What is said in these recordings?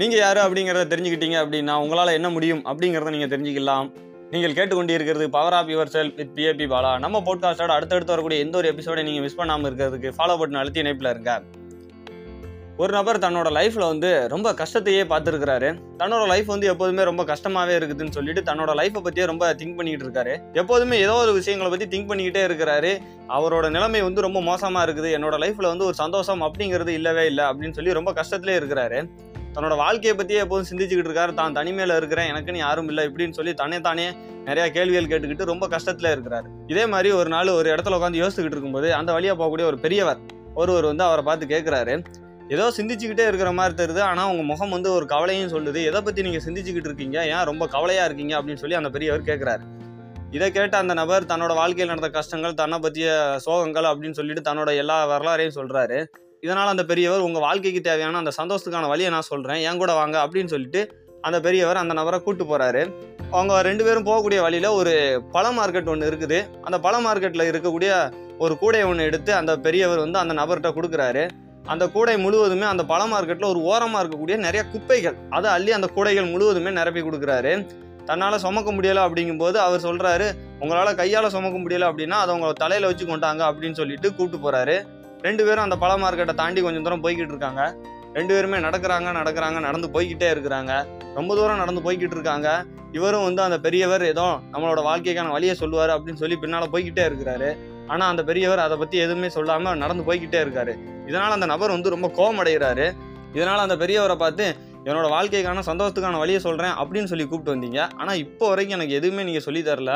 நீங்கள் யார் அப்படிங்கிறத தெரிஞ்சுக்கிட்டீங்க அப்படின்னா உங்களால் என்ன முடியும் அப்படிங்கிறத நீங்கள் தெரிஞ்சுக்கலாம். நீங்கள் கேட்டுக்கொண்டிருக்கிறது power of your sell with PAP Bala நம்ம போட்காஸ்டோட அடுத்தடுத்து வரக்கூடிய எந்த ஒரு எபிசோடை நீங்கள் மிஸ் பண்ணாமல் இருக்கிறதுக்கு ஃபாலோ பட்டன் அழுத்தி இணைப்பில் இருங்க. ஒரு நபர் தன்னோட லைஃப்பில் வந்து ரொம்ப கஷ்டத்தையே பார்த்துருக்கிறாரு. தன்னோட லைஃப் வந்து எப்போதுமே ரொம்ப கஷ்டமாகவே இருக்குதுன்னு சொல்லிட்டு தன்னோட லைஃப்பை பற்றியே ரொம்ப திங்க் பண்ணிக்கிட்டு இருக்காரு. எப்போதுமே ஏதோ ஒரு விஷயங்களை பற்றி திங்க் பண்ணிக்கிட்டே இருக்கிறாரு. அவரோட நிலைமை வந்து ரொம்ப மோசமாக இருக்குது. என்னோட லைஃப்பில் வந்து ஒரு சந்தோஷம் அப்படிங்கிறது இல்லவே இல்லை அப்படின்னு சொல்லி ரொம்ப கஷ்டத்துலேயே இருக்கிறாரு. தன்னோட வாழ்க்கையை பற்றியே எப்போதும் சிந்திச்சுக்கிட்டு இருக்காரு. தான் தனிமையில் இருக்கிறேன் எனக்குன்னு யாரும் இல்லை இப்படின்னு சொல்லி தன்னை தானே நிறையா கேள்விகள் கேட்டுக்கிட்டு ரொம்ப கஷ்டத்தில் இருக்கிறார். இதே மாதிரி ஒரு நாள் ஒரு இடத்துல உட்காந்து யோசிச்சுக்கிட்டு இருக்கும்போது அந்த வழியாக போகக்கூடிய ஒரு பெரியவர் ஒருவர் வந்து அவரை பார்த்து கேட்குறாரு ஏதோ சிந்திச்சுக்கிட்டே இருக்கிற மாதிரி தெரியுது ஆனால் உங்கள் முகம் வந்து ஒரு கவலையும் சொல்லுது. எதை பற்றி நீங்கள் சிந்திச்சுக்கிட்டு இருக்கீங்க? ஏன் ரொம்ப கவலையாக இருக்கீங்க? அப்படின்னு சொல்லி அந்த பெரியவர் கேட்குறாரு. இதை கேட்ட அந்த நபர் தன்னோட வாழ்க்கையில் நடந்த கஷ்டங்கள் தன்னை பற்றிய சோகங்கள் அப்படின்னு சொல்லிட்டு தன்னோட எல்லா வரலாறையும் சொல்கிறாரு இதனால் அந்த பெரியவர் உங்கள் வாழ்க்கைக்கு தேவையான அந்த சந்தோஷத்துக்கான வழியை நான் சொல்கிறேன் என் கூட வாங்க. அப்படின்னு சொல்லிட்டு அந்த பெரியவர் அந்த நபரை கூட்டு போகிறாரு அவங்க ரெண்டு பேரும் போகக்கூடிய வழியில் ஒரு பழ மார்க்கெட் ஒன்று இருக்குது. அந்த பழ மார்க்கெட்டில் இருக்கக்கூடிய ஒரு கூடை ஒன்று எடுத்து அந்த பெரியவர் வந்து அந்த நபர்கிட்ட கொடுக்குறாரு. அந்த கூடை முழுவதுமே அந்த பழ மார்க்கெட்டில் ஒரு ஓரமாக இருக்கக்கூடிய நிறைய குப்பைகள் அதை அள்ளி அந்த கூடைகள் முழுவதுமே நிரப்பி கொடுக்குறாரு. தன்னால் சுமக்க முடியலை அப்படிங்கும்போது அவர் சொல்கிறாரு உங்களால் கையால் சுமக்க முடியலை அப்படின்னா அதை உங்களை தலையில் வச்சு கொண்டாங்க அப்படின்னு சொல்லிட்டு கூப்பிட்டு போகிறாரு ரெண்டு பேரும் அந்த பழ மார்க்கெட்டை தாண்டி கொஞ்சம் தூரம் போய்கிட்டு இருக்காங்க. ரெண்டு பேருமே நடக்கிறாங்க நடக்கிறாங்க நடந்து போய்கிட்டே இருக்கிறாங்க. ரொம்ப தூரம் நடந்து போய்கிட்டு இருக்காங்க. இவரும் வந்து அந்த பெரியவர் ஏதோ நம்மளோட வாழ்க்கைக்கான வழியை சொல்லுவார் அப்படின்னு சொல்லி பின்னால் போய்கிட்டே இருக்கிறாரு. ஆனால் அந்த பெரியவர் அதை பற்றி எதுவுமே சொல்லாமல் நடந்து போய்கிட்டே இருக்காரு. இதனால் அந்த நபர் வந்து ரொம்ப கோவமடைகிறாரு. இதனால் அந்த பெரியவரை பார்த்து என்னோட வாழ்க்கைக்கான சந்தோஷத்துக்கான வழியை சொல்கிறேன் அப்படின்னு சொல்லி கூப்பிட்டு வந்தீங்க. ஆனால் இப்போ வரைக்கும் எனக்கு எதுவுமே நீங்கள் சொல்லி தரல.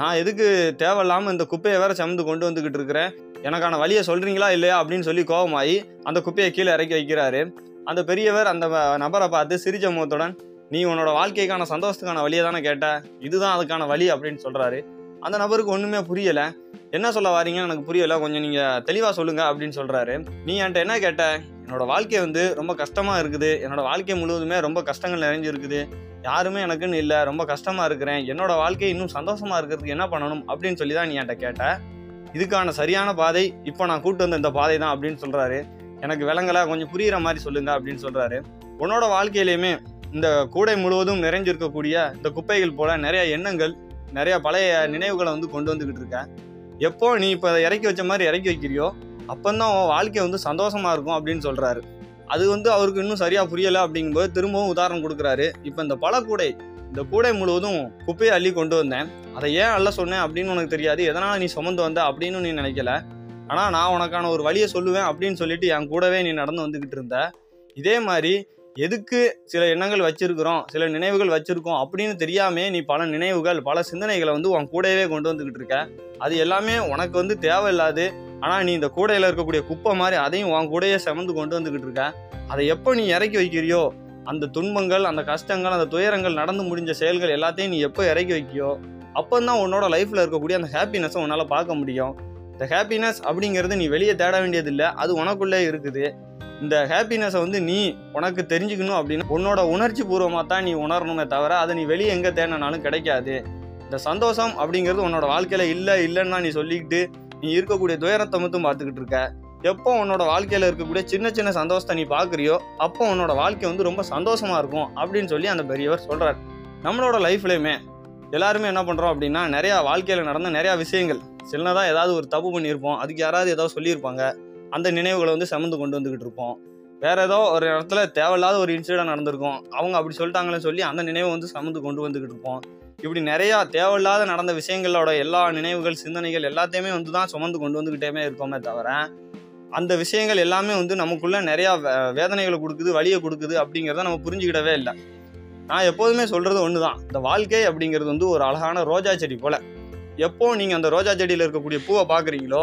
நான் எதுக்கு தேவையில்லாமல் இந்த குப்பையை வேற சமந்து கொண்டு வந்துக்கிட்டு இருக்கிறேன்? எனக்கான வழியை சொல்கிறீங்களா இல்லையா அப்படின்னு சொல்லி கோபமாகி அந்த குப்பையை கீழே இறக்கி வைக்கிறாரு. அந்த பெரியவர் அந்த நபரை பார்த்து சிரிச்ச முகத்துடன் நீ உன்னோட வாழ்க்கைக்கான சந்தோஷத்துக்கான வழியை தானே கேட்ட? இதுதான் அதுக்கான வழி அப்படின்னு சொல்கிறாரு அந்த நபருக்கு ஒன்றுமே புரியலை. என்ன சொல்ல வரீங்கன்னு எனக்கு புரியலை. கொஞ்சம் நீங்கள் தெளிவாக சொல்லுங்க அப்படின்னு சொல்கிறாரு நீ என்கிட்ட என்ன கேட்ட? என்னோட வாழ்க்கை வந்து ரொம்ப கஷ்டமாக இருக்குது. என்னோட வாழ்க்கை முழுவதுமே ரொம்ப கஷ்டங்கள் நிறைஞ்சிருக்குது. யாருமே எனக்குன்னு இல்லை. ரொம்ப கஷ்டமாக இருக்கிறேன். என்னோட வாழ்க்கை இன்னும் சந்தோஷமாக இருக்கிறதுக்கு என்ன பண்ணணும்? அப்படின்னு சொல்லி தான் நீ என்கிட்ட கேட்ட. இதுக்கான சரியான பாதை இப்போ நான் கூட்டு வந்த இந்த பாதை தான் அப்படின்னு சொல்கிறாரு எனக்கு விளங்கலை கொஞ்சம் புரியிற மாதிரி சொல்லுங்க அப்படின்னு சொல்கிறாரு உன்னோட வாழ்க்கையிலையுமே இந்த கூடை முழுவதும் நிறைஞ்சிருக்கக்கூடிய இந்த குப்பைகள் போல் நிறைய எண்ணங்கள் நிறைய பழைய நினைவுகளை வந்து கொண்டு வந்துக்கிட்டு இருக்கேன் எப்போ நீ இப்போ இறக்கி வச்ச மாதிரி இறக்கி வைக்கிறியோ அப்போந்தான் உன் வாழ்க்கை வந்து சந்தோஷமாக இருக்கும் அப்படின்னு சொல்கிறாரு அது வந்து அவருக்கு இன்னும் சரியாக புரியலை அப்படிங்கும்போது திரும்பவும் உதாரணம் கொடுக்குறாரு. இப்போ இந்த பழக்கூடை இந்த கூடை முழுவதும் குப்பையை அள்ளி கொண்டு வந்தேன். அதை ஏன் அள்ள சொன்னேன் அப்படின்னு உனக்கு தெரியாது? எதனால் நீ சுமந்து வந்த அப்படின்னு நீ நினைக்கல? ஆனால் நான் உனக்கான ஒரு வழியை சொல்லுவேன் அப்படின்னு சொல்லிட்டு என் கூடவே நீ நடந்து வந்துக்கிட்டு இருந்த. இதே மாதிரி எதுக்கு சில எண்ணங்கள் வச்சிருக்கிறோம் சில நினைவுகள் வச்சிருக்கோம் அப்படின்னு தெரியாமே நீ பல நினைவுகள் பல சிந்தனைகளை வந்து உன் கூடவே கொண்டு வந்துக்கிட்டு இருக்க. அது எல்லாமே உனக்கு வந்து தேவையில்லாது. ஆனால் நீ இந்த கூடையில் இருக்கக்கூடிய குப்பை மாதிரி அதையும் உன் கூடையே சுமந்து கொண்டு வந்துக்கிட்டு இருக்க. அதை எப்போ நீ இறக்கி வைக்கிறியோ அந்த துன்பங்கள் அந்த கஷ்டங்கள் அந்த துயரங்கள் நடந்து முடிஞ்ச செயல்கள் எல்லாத்தையும் நீ எப்போ இறக்கி வைக்கியோ அப்போ தான் உன்னோட லைஃப்பில் இருக்கக்கூடிய அந்த ஹாப்பினஸை உன்னால் பார்க்க முடியும். இந்த ஹாப்பினஸ் அப்படிங்கிறது நீ வெளியே தேட வேண்டியதில்லை. அது உனக்குள்ளே இருக்குது. இந்த ஹாப்பினஸை வந்து நீ உனக்கு தெரிஞ்சுக்கணும் அப்படின்னா உன்னோட உணர்ச்சி பூர்வமாக தான் நீ உணரணுமே தவிர அதை நீ வெளியே எங்கே தேடினாலும் கிடைக்காது. இந்த சந்தோஷம் அப்படிங்கிறது உன்னோட வாழ்க்கையில் இல்லை இல்லைன்னா நீ சொல்லிக்கிட்டு நீ இருக்கக்கூடிய துயரத்தை மட்டும் பார்த்துக்கிட்டு இருக்க. எப்போ உன்னோட வாழ்க்கையில் இருக்கக்கூடிய சின்ன சின்ன சந்தோஷத்தை நீ பார்க்குறியோ அப்போ உன்னோட வாழ்க்கை வந்து ரொம்ப சந்தோஷமாக இருக்கும் அப்படின்னு சொல்லி அந்த பெரியவர் சொல்கிறார் நம்மளோட லைஃப்லையுமே எல்லாருமே என்ன பண்ணுறோம் அப்படின்னா நிறையா வாழ்க்கையில் நடந்த நிறையா விஷயங்கள் சின்னதாக ஏதாவது ஒரு தப்பு பண்ணியிருப்போம் அதுக்கு யாராவது ஏதாவது சொல்லியிருப்பாங்க அந்த நினைவுகளை வந்து சமந்து கொண்டு வந்துக்கிட்டு இருப்போம். வேறு ஏதோ ஒரு இடத்துல தேவையில்லாத ஒரு இன்சிடென்ட் நடந்திருக்கும். அவங்க அப்படி சொல்லிட்டாங்களேன்னு சொல்லி அந்த நினைவை வந்து சமந்து கொண்டு வந்துக்கிட்டு இருப்போம். இப்படி நிறையா தேவையில்லாத நடந்த விஷயங்களோட எல்லா நினைவுகள் சிந்தனைகள் எல்லாத்தையுமே வந்து தான் சுமந்து கொண்டு வந்துக்கிட்டே இருக்கோமே தவிர அந்த விஷயங்கள் எல்லாமே வந்து நமக்குள்ளே நிறையா வேதனைகளை கொடுக்குது வலியை கொடுக்குது அப்படிங்கிறத நம்ம புரிஞ்சுக்கிடவே இல்லை. நான் எப்போதுமே சொல்கிறது ஒன்று தான் இந்த வாழ்க்கை அப்படிங்கிறது வந்து ஒரு அழகான ரோஜா செடி போல். எப்போ நீங்கள் அந்த ரோஜா செடியில் இருக்கக்கூடிய பூவை பார்க்குறீங்களோ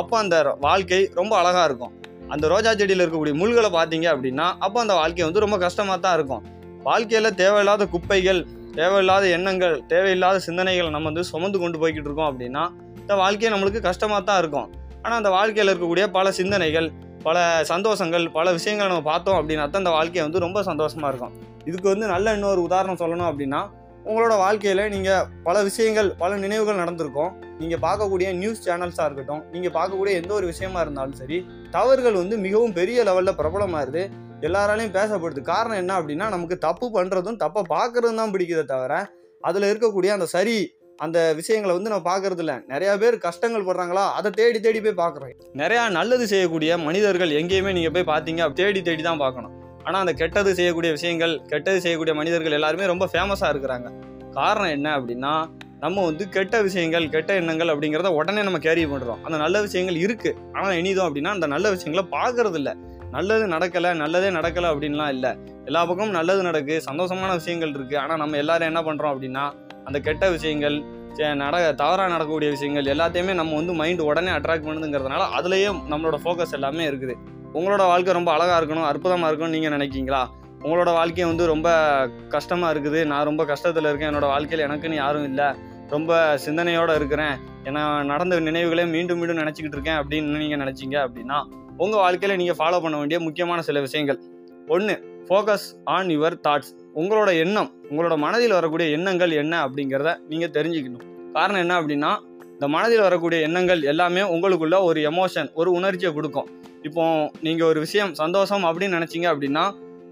அப்போ அந்த வாழ்க்கை ரொம்ப அழகாக இருக்கும். அந்த ரோஜா செடியில் இருக்கக்கூடிய முள்களை பார்த்தீங்க அப்படின்னா அப்போ அந்த வாழ்க்கை வந்து ரொம்ப கஷ்டமாக தான் இருக்கும். வாழ்க்கையில் தேவையில்லாத குப்பைகள் தேவையில்லாத எண்ணங்கள் தேவையில்லாத சிந்தனைகளை நம்ம வந்து சுமந்து கொண்டு போய்கிட்டு இருக்கோம் அப்படின்னா இந்த வாழ்க்கையை நம்மளுக்கு கஷ்டமாக தான் இருக்கும். ஆனால் அந்த வாழ்க்கையில் இருக்கக்கூடிய பல சிந்தனைகள் பல சந்தோஷங்கள் பல விஷயங்களை நம்ம பார்த்தோம் அப்படின்னா தான் வாழ்க்கையை வந்து ரொம்ப சந்தோஷமாக இருக்கும். இதுக்கு வந்து நல்ல இன்னொரு உதாரணம் சொல்லணும் அப்படின்னா உங்களோட வாழ்க்கையில் நீங்கள் பல விஷயங்கள் பல நினைவுகள் நடந்திருக்கும். நீங்கள் பார்க்கக்கூடிய நியூஸ் சேனல்ஸாக இருக்கட்டும் நீங்கள் பார்க்கக்கூடிய எந்த ஒரு விஷயமா இருந்தாலும் சரி தவறுகள் வந்து மிகவும் பெரிய லெவலில் பிரபலமாயிருது எல்லாராலையும் பேசப்படுது. காரணம் என்ன அப்படின்னா நமக்கு தப்பு பண்ணுறதும் தப்பை பார்க்குறதும் தான் பிடிக்கிறத தவிர அதில் இருக்கக்கூடிய அந்த சரி அந்த விஷயங்களை வந்து நம்ம பார்க்கறது இல்லை நிறையா பேர் கஷ்டங்கள் படுறாங்களா? அதை தேடி தேடி போய் பார்க்குறோம் நிறையா நல்லது செய்யக்கூடிய மனிதர்கள் எங்கேயுமே நீங்கள் போய் பார்த்தீங்க தேடி தேடி தான் பார்க்கணும். ஆனால் அந்த கெட்டது செய்யக்கூடிய விஷயங்கள் கெட்டது செய்யக்கூடிய மனிதர்கள் எல்லாருமே ரொம்ப ஃபேமஸாக இருக்கிறாங்க. காரணம் என்ன அப்படின்னா நம்ம வந்து கெட்ட விஷயங்கள் கெட்ட எண்ணங்கள் அப்படிங்கிறத உடனே நம்ம கேரி பண்ணுறோம் அந்த நல்ல விஷயங்கள் இருக்குது ஆனால் இனிதும் அப்படின்னா அந்த நல்ல விஷயங்களை பார்க்கறது இல்லை நல்லது நடக்கலை நல்லதே நடக்கலை அப்படின்லாம் இல்லை. எல்லா பக்கமும் நல்லது நடக்கு சந்தோஷமான விஷயங்கள் இருக்குது ஆனால் நம்ம எல்லாரும் என்ன பண்ணுறோம் அப்படின்னா அந்த கெட்ட விஷயங்கள் நட தவறாக நடக்கக்கூடிய விஷயங்கள் எல்லாத்தையுமே நம்ம வந்து மைண்ட் உடனே அட்ராக்ட் பண்ணுதுங்கிறதுனால அதுலேயே நம்மளோட ஃபோக்கஸ் எல்லாமே இருக்குது. உங்களோட வாழ்க்கை ரொம்ப அழகாக இருக்கணும் அற்புதமாக இருக்கணும்னு நீங்கள் நினைக்கிங்களா? உங்களோட வாழ்க்கையை வந்து ரொம்ப கஷ்டமாக இருக்குது. நான் ரொம்ப கஷ்டத்தில் இருக்கேன். என்னோட வாழ்க்கையில் எனக்குன்னு யாரும் இல்லை. ரொம்ப சிந்தனையோடு இருக்கிறேன். ஏன்னா நடந்த நினைவுகளே மீண்டும் மீண்டும் நினச்சிக்கிட்டு இருக்கேன் அப்படின்னு நீங்கள் நினச்சிங்க அப்படின்னா உங்கள் வாழ்க்கையில் நீங்கள் ஃபாலோ பண்ண வேண்டிய முக்கியமான சில விஷயங்கள். ஒன்று ஃபோக்கஸ் ஆன் யுவர் தாட்ஸ் உங்களோட எண்ணம் உங்களோட மனதில் வரக்கூடிய எண்ணங்கள் என்ன அப்படிங்கிறத நீங்கள் தெரிஞ்சுக்கணும். காரணம் என்ன அப்படின்னா இந்த மனதில் வரக்கூடிய எண்ணங்கள் எல்லாமே உங்களுக்குள்ள ஒரு எமோஷன் ஒரு உணர்ச்சியை கொடுக்கும். இப்போ நீங்கள் ஒரு விஷயம் சந்தோஷம் அப்படின்னு நினச்சிங்க அப்படின்னா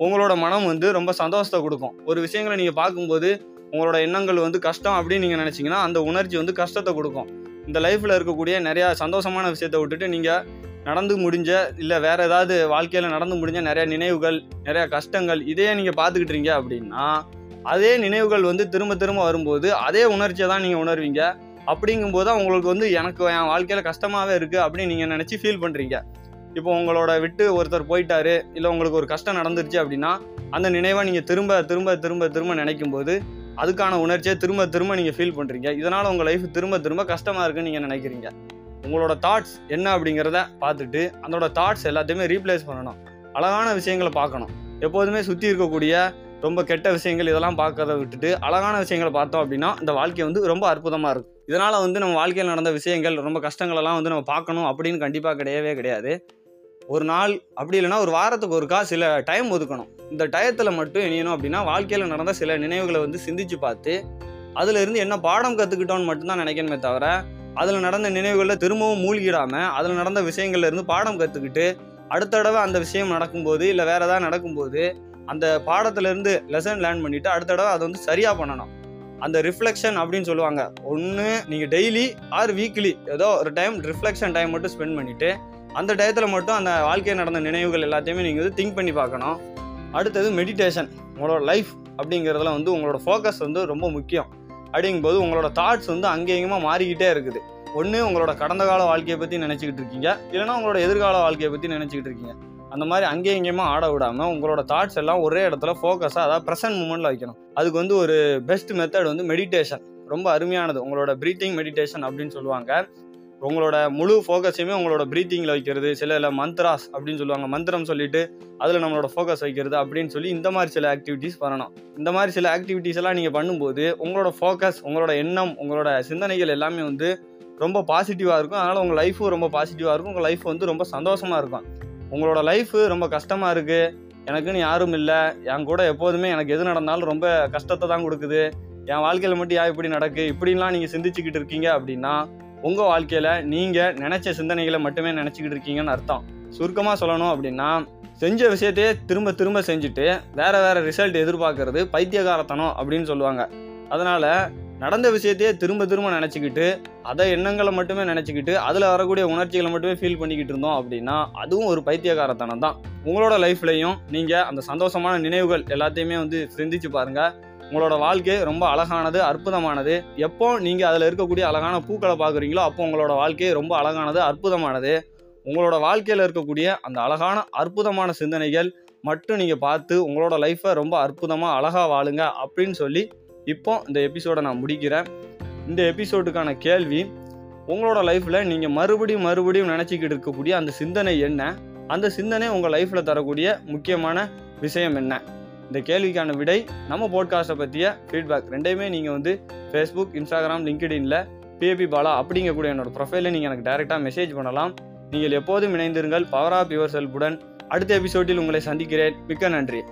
உங்களோட மனம் வந்து ரொம்ப சந்தோஷத்தை கொடுக்கும். ஒரு விஷயங்களை நீங்கள் பார்க்கும்போது உங்களோட எண்ணங்கள் வந்து கஷ்டம் அப்படின்னு நீங்கள் நினச்சிங்கன்னா அந்த உணர்ச்சி வந்து கஷ்டத்தை கொடுக்கும். இந்த லைஃப்பில் இருக்கக்கூடிய நிறையா சந்தோஷமான விஷயத்தை விட்டுட்டு நீங்கள் நடந்து முடிஞ்ச இல்லை வேறு ஏதாவது வாழ்க்கையில் நடந்து முடிஞ்ச நிறைய நினைவுகள் நிறைய கஷ்டங்கள் இதையே நீங்கள் பார்த்துக்கிட்டீங்க அப்படின்னா அதே நினைவுகள் வந்து திரும்ப திரும்ப வரும்போது அதே உணர்ச்சியை தான் நீங்கள் உணர்வீங்க. அப்படிங்கும்போது உங்களுக்கு வந்து எனக்கு என் வாழ்க்கையில் கஷ்டமாகவே இருக்குது அப்படின்னு நீங்கள் நினச்சி ஃபீல் பண்ணுறீங்க இப்போ உங்களோட விட்டு ஒருத்தர் போயிட்டாரு இல்லை உங்களுக்கு ஒரு கஷ்டம் நடந்துருச்சு அப்படின்னா அந்த நினைவை நீங்கள் திரும்ப திரும்ப திரும்ப திரும்ப நினைக்கும் போது அதுக்கான உணர்ச்சியை திரும்ப திரும்ப நீங்கள் ஃபீல் பண்ணுறீங்க இதனால் உங்கள் லைஃப் திரும்ப திரும்ப கஷ்டமாக இருக்குன்னு நீங்கள் நினைக்கிறீங்க. உங்களோட தாட்ஸ் என்ன அப்படிங்கிறத பார்த்துட்டு அதோட தாட்ஸ் எல்லாத்தையுமே ரீப்ளேஸ் பண்ணணும். அழகான விஷயங்களை பார்க்கணும். எப்போதுமே சுற்றி இருக்கக்கூடிய ரொம்ப கெட்ட விஷயங்கள் இதெல்லாம் பார்க்கறத விட்டுட்டு அழகான விஷயங்களை பார்த்தோம் அப்படின்னா இந்த வாழ்க்கை வந்து ரொம்ப அற்புதமாக இருக்கும். இதனால் வந்து நம்ம வாழ்க்கையில் நடந்த விஷயங்கள் ரொம்ப கஷ்டங்களெல்லாம் வந்து நம்ம பார்க்கணும் அப்படின்னு கண்டிப்பாக கிடையவே கிடையாது. ஒரு நாள் அப்படி இல்லைன்னா ஒரு வாரத்துக்கு ஒருக்கா சில டைம் ஒதுக்கணும். இந்த டயத்தில் மட்டும் இணையணும் அப்படின்னா வாழ்க்கையில் நடந்த சில நினைவுகளை வந்து சிந்திச்சு பார்த்து அதுலேருந்து என்ன பாடம் கற்றுக்கிட்டோன்னு மட்டும்தான் நினைக்கணுமே தவிர அதில் நடந்த நினைவுகளில் திரும்பவும் மூழ்கிடாமல் அதில் நடந்த விஷயங்கள்லேருந்து பாடம் கற்றுக்கிட்டு அடுத்த தடவை அந்த விஷயம் நடக்கும்போது இல்லை வேறு ஏதாவது நடக்கும்போது அந்த பாடத்துலேருந்து லெசன் லேர்ன் பண்ணிவிட்டு அடுத்த தடவை அதை வந்து சரியாக பண்ணணும். அந்த ரிஃப்ளெக்ஷன் அப்படின்னு சொல்லுவாங்க. ஒன்று நீங்கள் டெய்லி ஆர் வீக்லி ஏதோ ஒரு டைம் ரிஃப்ளெக்ஷன் டைம் மட்டும் ஸ்பெண்ட் பண்ணிவிட்டு அந்த டயத்தில் மட்டும் அந்த வாழ்க்கையில் நடந்த நினைவுகள் எல்லாத்தையுமே நீங்கள் வந்து திங்க் பண்ணி பார்க்கணும். அடுத்தது மெடிடேஷன் உங்களோட லைஃப் அப்படிங்கிறதுல வந்து உங்களோட ஃபோக்கஸ் வந்து ரொம்ப முக்கியம். அப்படிங்கும்போது உங்களோட தாட்ஸ் வந்து அங்கேயுமா மாறிக்கிட்டே இருக்குது. ஒன்று உங்களோட கடந்த கால வாழ்க்கையை பற்றி நினச்சிக்கிட்டு இருக்கீங்க. இல்லைன்னா உங்களோட எதிர்கால வாழ்க்கையை பற்றி நினச்சிக்கிட்டு இருக்கீங்க. அந்த மாதிரி அங்கேயும் இங்கேயுமா ஆட விடாமல் உங்களோட தாட்ஸ் எல்லாம் ஒரே இடத்துல ஃபோக்கஸாக அதாவது ப்ரெசன்ட் மூமெண்ட்டில் வைக்கணும். அதுக்கு வந்து ஒரு பெஸ்ட் மெத்தட் வந்து மெடிடேஷன் ரொம்ப அருமையானது. உங்களோட ப்ரீத்திங் மெடிடேஷன் அப்படின்னு சொல்லுவாங்க. உங்களோட முழு ஃபோக்கஸையுமே உங்களோட ப்ரீத்திங்கில் வைக்கிறது சில இல்லை மந்த்ராஸ் அப்படின்னு சொல்லுவாங்க. மந்திரம் சொல்லிட்டு அதில் நம்மளோட ஃபோக்கஸ் வைக்கிறது அப்படின்னு சொல்லி இந்த மாதிரி சில ஆக்டிவிட்டீஸ் பண்ணணும். இந்த மாதிரி சில ஆக்டிவிட்டீஸ் எல்லாம் நீங்கள் பண்ணும்போது உங்களோட ஃபோக்கஸ் உங்களோட எண்ணம் உங்களோட சிந்தனைகள் எல்லாமே வந்து ரொம்ப பாசிட்டிவாக இருக்கும். அதனால் உங்கள் லைஃபும் ரொம்ப பாசிட்டிவாக இருக்கும். உங்கள் லைஃப் வந்து ரொம்ப சந்தோஷமாக இருக்கும். உங்களோட லைஃபு ரொம்ப கஷ்டமாக இருக்குது எனக்குன்னு யாரும் இல்லை. என் கூட எப்போதுமே எனக்கு எது நடந்தாலும் ரொம்ப கஷ்டத்தை தான் கொடுக்குது. என் வாழ்க்கையில் மட்டும் ஏன் இப்படி நடக்கு? இப்படின்லாம் நீங்கள் சிந்திச்சுக்கிட்டு இருக்கீங்க அப்படின்னா உங்கள் வாழ்க்கையில் நீங்கள் நினச்ச சிந்தனைகளை மட்டுமே நினச்சிக்கிட்டு இருக்கீங்கன்னு அர்த்தம். சுருக்கமாக சொல்லணும் அப்படின்னா செஞ்ச விஷயத்தையே திரும்ப திரும்ப செஞ்சுட்டு வேறு வேறு ரிசல்ட் எதிர்பார்க்கறது பைத்தியகாரத்தனம் அப்படின்னு சொல்லுவாங்க. அதனால் நடந்த விஷயத்தையே திரும்ப திரும்ப நினச்சிக்கிட்டு அதை எண்ணங்களை மட்டுமே நினச்சிக்கிட்டு அதில் வரக்கூடிய உணர்ச்சிகளை மட்டுமே ஃபீல் பண்ணிக்கிட்டு இருந்தோம் அப்படின்னா அதுவும் ஒரு பைத்தியகாரத்தனம் தான். உங்களோட லைஃப்லையும் நீங்கள் அந்த சந்தோஷமான நினைவுகள் எல்லாத்தையுமே வந்து சிந்திச்சு பாருங்கள் உங்களோட வாழ்க்கை ரொம்ப அழகானது அற்புதமானது. எப்போ நீங்கள் அதில் இருக்கக்கூடிய அழகான பூக்களை பார்க்குறீங்களோ அப்போ உங்களோட வாழ்க்கை ரொம்ப அழகானது அற்புதமானது. உங்களோட வாழ்க்கையில் இருக்கக்கூடிய அந்த அழகான அற்புதமான சிந்தனைகள் மட்டும் நீங்கள் பார்த்து உங்களோட லைஃப்பை ரொம்ப அற்புதமாக அழகாக வாழுங்க அப்படின்னு சொல்லி இப்போ இந்த எபிசோடை நான் முடிக்கிறேன். இந்த எபிசோடுக்கான கேள்வி உங்களோட லைஃப்பில் நீங்கள் மறுபடியும் மறுபடியும் நினச்சிக்கிட்டு இருக்கக்கூடிய அந்த சிந்தனை என்ன? அந்த சிந்தனை உங்கள் லைஃப்பில் தரக்கூடிய முக்கியமான விஷயம் என்ன? இந்த கேள்விக்கான விடை நம்ம போட்காஸ்ட்டை பற்றிய ஃபீட்பேக் ரெண்டையுமே நீங்கள் வந்து ஃபேஸ்புக் இன்ஸ்டாகிராம் லிங்க்டின்ல பிஏபி பாலா அப்படிங்கக்கூடிய என்னோட ப்ரொஃபைலில் நீங்கள் எனக்கு டைரெக்டாக மெசேஜ் பண்ணலாம். நீங்கள் எப்போதும் இணைந்திருங்கள். பவர் ஆஃப் யுவர் செல்ஃபுடன் அடுத்த எபிசோடில் உங்களை சந்திக்கிறேன். மிக்க நன்றி.